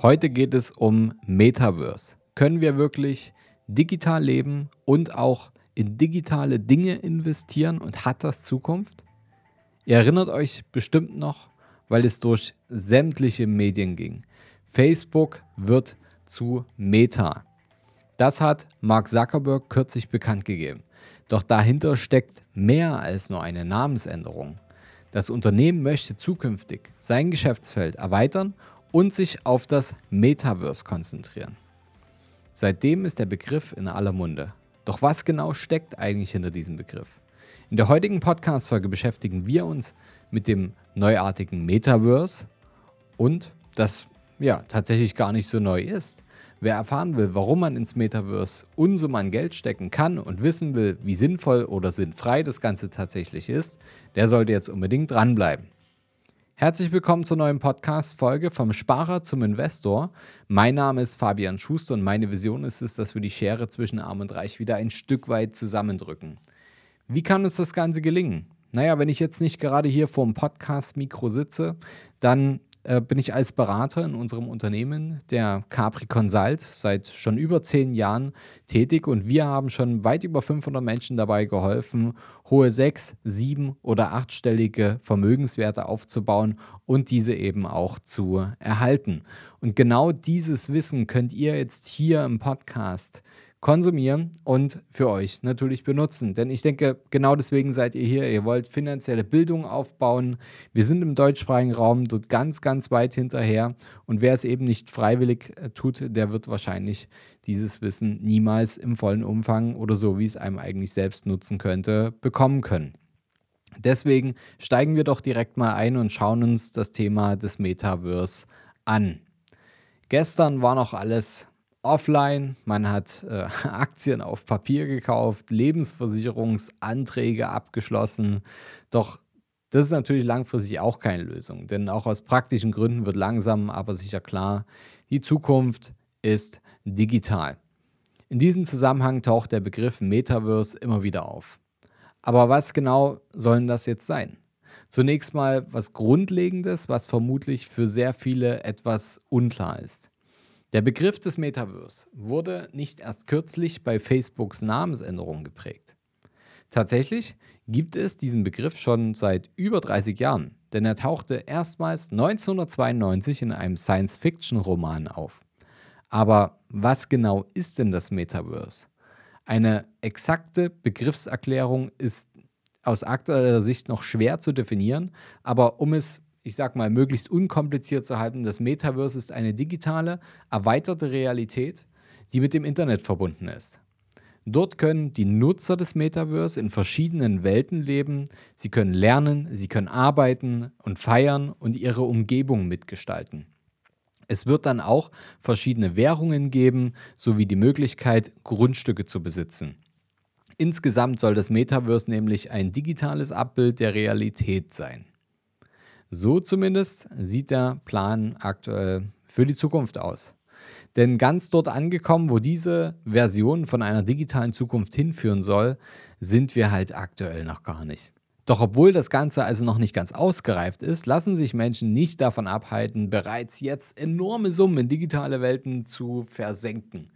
Heute geht es um Metaverse. Können wir wirklich digital leben und auch in digitale Dinge investieren und hat das Zukunft? Ihr erinnert euch bestimmt noch, weil es durch sämtliche Medien ging. Facebook wird zu Meta. Das hat Mark Zuckerberg kürzlich bekannt gegeben. Doch dahinter steckt mehr als nur eine Namensänderung. Das Unternehmen möchte zukünftig sein Geschäftsfeld erweitern und sich auf das Metaverse konzentrieren. Seitdem ist der Begriff in aller Munde. Doch was genau steckt eigentlich hinter diesem Begriff? In der heutigen Podcast-Folge beschäftigen wir uns mit dem neuartigen Metaverse und das ja tatsächlich gar nicht so neu ist. Wer erfahren will, warum man ins Metaverse Unsummen Geld stecken kann und wissen will, wie sinnvoll oder sinnfrei das Ganze tatsächlich ist, der sollte jetzt unbedingt dranbleiben. Herzlich willkommen zur neuen Podcast-Folge vom Sparer zum Investor. Mein Name ist Fabian Schuster und meine Vision ist es, dass wir die Schere zwischen Arm und Reich wieder ein Stück weit zusammendrücken. Wie kann uns das Ganze gelingen? Naja, wenn ich jetzt nicht gerade hier vor dem Podcast-Mikro sitze, dann äh, bin ich als Berater in unserem Unternehmen, der Capri Consult, seit schon über zehn Jahren tätig und wir haben schon weit über 500 Menschen dabei geholfen, hohe sechs-, sieben- oder achtstellige Vermögenswerte aufzubauen und diese eben auch zu erhalten. Und genau dieses Wissen könnt ihr jetzt hier im Podcast konsumieren und für euch natürlich benutzen. Denn ich denke, genau deswegen seid ihr hier. Ihr wollt finanzielle Bildung aufbauen. Wir sind im deutschsprachigen Raum dort ganz, ganz weit hinterher. Und wer es eben nicht freiwillig äh, tut, der wird wahrscheinlich dieses Wissen niemals im vollen Umfang oder so, wie es einem eigentlich selbst nutzen könnte, bekommen können. Deswegen steigen wir doch direkt mal ein und schauen uns das Thema des Metaverse an. Gestern war noch alles offline, man hat äh, Aktien auf Papier gekauft, Lebensversicherungsanträge abgeschlossen. Doch das ist natürlich langfristig auch keine Lösung, denn auch aus praktischen Gründen wird langsam aber sicher klar, die Zukunft ist digital. In diesem Zusammenhang taucht der Begriff Metaverse immer wieder auf. Aber was genau sollen das jetzt sein? Zunächst mal was Grundlegendes, was vermutlich für sehr viele etwas unklar ist. Der Begriff des Metaverse wurde nicht erst kürzlich bei Facebooks Namensänderung geprägt. Tatsächlich gibt es diesen Begriff schon seit über 30 Jahren, denn er tauchte erstmals 1992 in einem Science-Fiction-Roman auf. Aber was genau ist denn das Metaverse? Eine exakte Begriffserklärung ist aus aktueller Sicht noch schwer zu definieren, aber um es ich sag mal, möglichst unkompliziert zu halten. Das Metaverse ist eine digitale, erweiterte Realität, die mit dem Internet verbunden ist. Dort können die Nutzer des Metaverse in verschiedenen Welten leben. Sie können lernen, sie können arbeiten und feiern und ihre Umgebung mitgestalten. Es wird dann auch verschiedene Währungen geben, sowie die Möglichkeit, Grundstücke zu besitzen. Insgesamt soll das Metaverse nämlich ein digitales Abbild der Realität sein. So zumindest sieht der Plan aktuell für die Zukunft aus. Denn ganz dort angekommen, wo diese Version von einer digitalen Zukunft hinführen soll, sind wir halt aktuell noch gar nicht. Doch obwohl das Ganze also noch nicht ganz ausgereift ist, lassen sich Menschen nicht davon abhalten, bereits jetzt enorme Summen in digitale Welten zu versenken.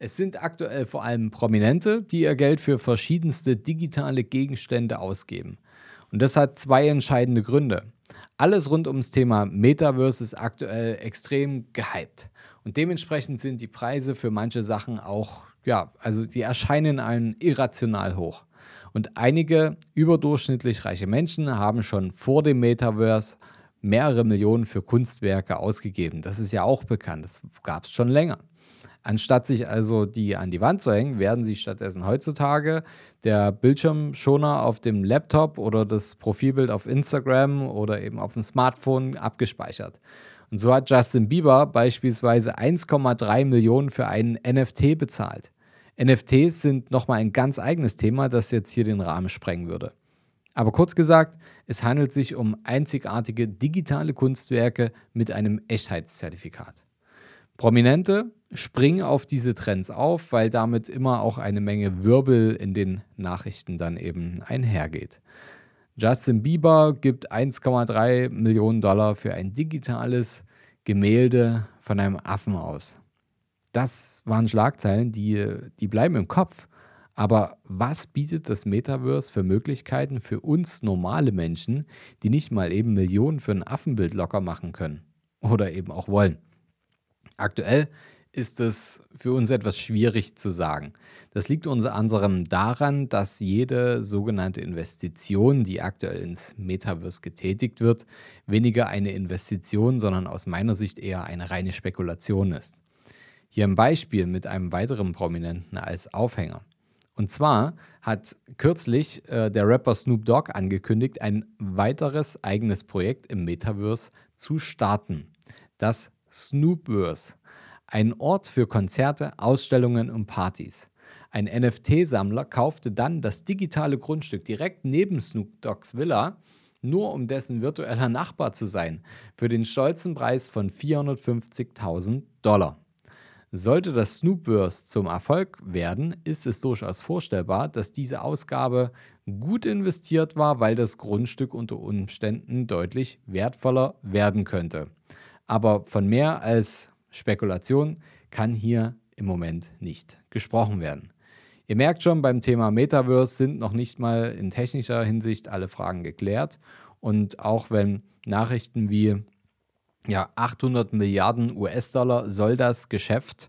Es sind aktuell vor allem Prominente, die ihr Geld für verschiedenste digitale Gegenstände ausgeben. Und das hat zwei entscheidende Gründe. Alles rund ums Thema Metaverse ist aktuell extrem gehypt. Und dementsprechend sind die Preise für manche Sachen auch, ja, also die erscheinen einem irrational hoch. Und einige überdurchschnittlich reiche Menschen haben schon vor dem Metaverse mehrere Millionen für Kunstwerke ausgegeben. Das ist ja auch bekannt. Das gab es schon länger. Anstatt sich also die an die Wand zu hängen, werden sie stattdessen heutzutage der Bildschirmschoner auf dem Laptop oder das Profilbild auf Instagram oder eben auf dem Smartphone abgespeichert. Und so hat Justin Bieber beispielsweise 1,3 Millionen für einen NFT bezahlt. NFTs sind nochmal ein ganz eigenes Thema, das jetzt hier den Rahmen sprengen würde. Aber kurz gesagt, es handelt sich um einzigartige digitale Kunstwerke mit einem Echtheitszertifikat. Prominente springen auf diese Trends auf, weil damit immer auch eine Menge Wirbel in den Nachrichten dann eben einhergeht. Justin Bieber gibt 1,3 Millionen Dollar für ein digitales Gemälde von einem Affen aus. Das waren Schlagzeilen, die, die bleiben im Kopf. Aber was bietet das Metaverse für Möglichkeiten für uns normale Menschen, die nicht mal eben Millionen für ein Affenbild locker machen können oder eben auch wollen? Aktuell ist es für uns etwas schwierig zu sagen. Das liegt unter anderem daran, dass jede sogenannte Investition, die aktuell ins Metaverse getätigt wird, weniger eine Investition, sondern aus meiner Sicht eher eine reine Spekulation ist. Hier ein Beispiel mit einem weiteren Prominenten als Aufhänger. Und zwar hat kürzlich äh, der Rapper Snoop Dogg angekündigt, ein weiteres eigenes Projekt im Metaverse zu starten. Das Snoopverse. Ein Ort für Konzerte, Ausstellungen und Partys. Ein NFT-Sammler kaufte dann das digitale Grundstück direkt neben Snoop Doggs Villa, nur um dessen virtueller Nachbar zu sein, für den stolzen Preis von 450.000 Dollar. Sollte das Snoopverse zum Erfolg werden, ist es durchaus vorstellbar, dass diese Ausgabe gut investiert war, weil das Grundstück unter Umständen deutlich wertvoller werden könnte. Aber von mehr als Spekulation kann hier im Moment nicht gesprochen werden. Ihr merkt schon, beim Thema Metaverse sind noch nicht mal in technischer Hinsicht alle Fragen geklärt. Und auch wenn Nachrichten wie ja, 800 Milliarden US-Dollar soll das Geschäft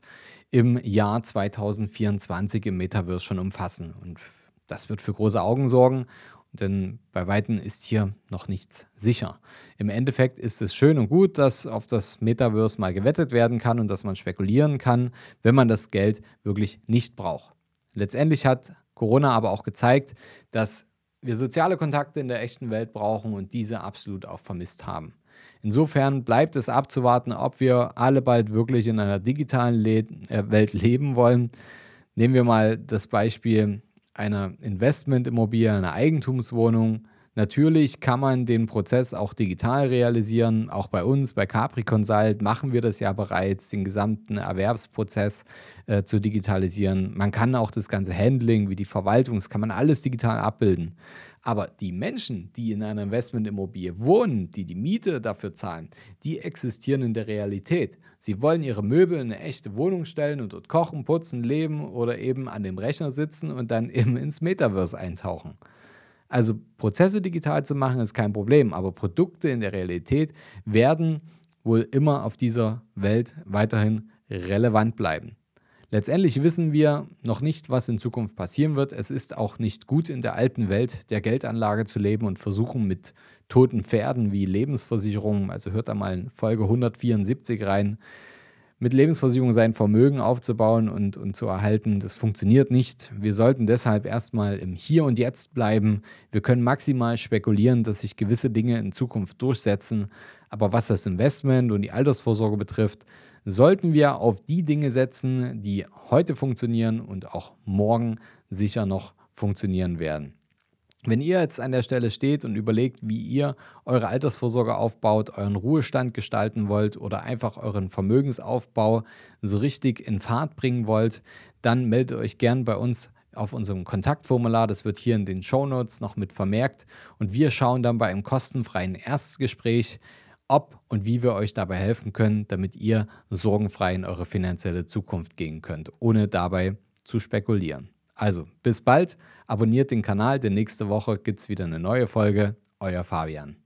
im Jahr 2024 im Metaverse schon umfassen. Und das wird für große Augen sorgen, denn bei Weitem ist hier noch nichts sicher. Im Endeffekt ist es schön und gut, dass auf das Metaverse mal gewettet werden kann und dass man spekulieren kann, wenn man das Geld wirklich nicht braucht. Letztendlich hat Corona aber auch gezeigt, dass wir soziale Kontakte in der echten Welt brauchen und diese absolut auch vermisst haben. Insofern bleibt es abzuwarten, ob wir alle bald wirklich in einer digitalen Le äh, Welt leben wollen. Nehmen wir mal das Beispiel einer Investmentimmobilie, einer Eigentumswohnung. Natürlich kann man den Prozess auch digital realisieren. Auch bei uns, bei Capri Consult, machen wir das ja bereits, den gesamten Erwerbsprozess äh, zu digitalisieren. Man kann auch das ganze Handling, wie die Verwaltung, das kann man alles digital abbilden. Aber die Menschen, die in einer Investmentimmobilie wohnen, die die Miete dafür zahlen, die existieren in der Realität. Sie wollen ihre Möbel in eine echte Wohnung stellen und dort kochen, putzen, leben oder eben an dem Rechner sitzen und dann eben ins Metaverse eintauchen. Also Prozesse digital zu machen ist kein Problem, aber Produkte in der Realität werden wohl immer auf dieser Welt weiterhin relevant bleiben. Letztendlich wissen wir noch nicht, was in Zukunft passieren wird. Es ist auch nicht gut, in der alten Welt der Geldanlage zu leben und versuchen mit toten Pferden wie Lebensversicherungen, also hört da mal in Folge 174 rein, mit Lebensversicherung sein Vermögen aufzubauen und, und zu erhalten. Das funktioniert nicht. Wir sollten deshalb erstmal im Hier und Jetzt bleiben. Wir können maximal spekulieren, dass sich gewisse Dinge in Zukunft durchsetzen. Aber was das Investment und die Altersvorsorge betrifft, sollten wir auf die Dinge setzen, die heute funktionieren und auch morgen sicher noch funktionieren werden. Wenn ihr jetzt an der Stelle steht und überlegt, wie ihr eure Altersvorsorge aufbaut, euren Ruhestand gestalten wollt oder einfach euren Vermögensaufbau so richtig in Fahrt bringen wollt, dann meldet euch gern bei uns auf unserem Kontaktformular. Das wird hier in den Show Notes noch mit vermerkt. Und wir schauen dann bei einem kostenfreien Erstgespräch, ob und wie wir euch dabei helfen können, damit ihr sorgenfrei in eure finanzielle Zukunft gehen könnt, ohne dabei zu spekulieren. Also, bis bald, abonniert den Kanal, denn nächste Woche gibt es wieder eine neue Folge. Euer Fabian.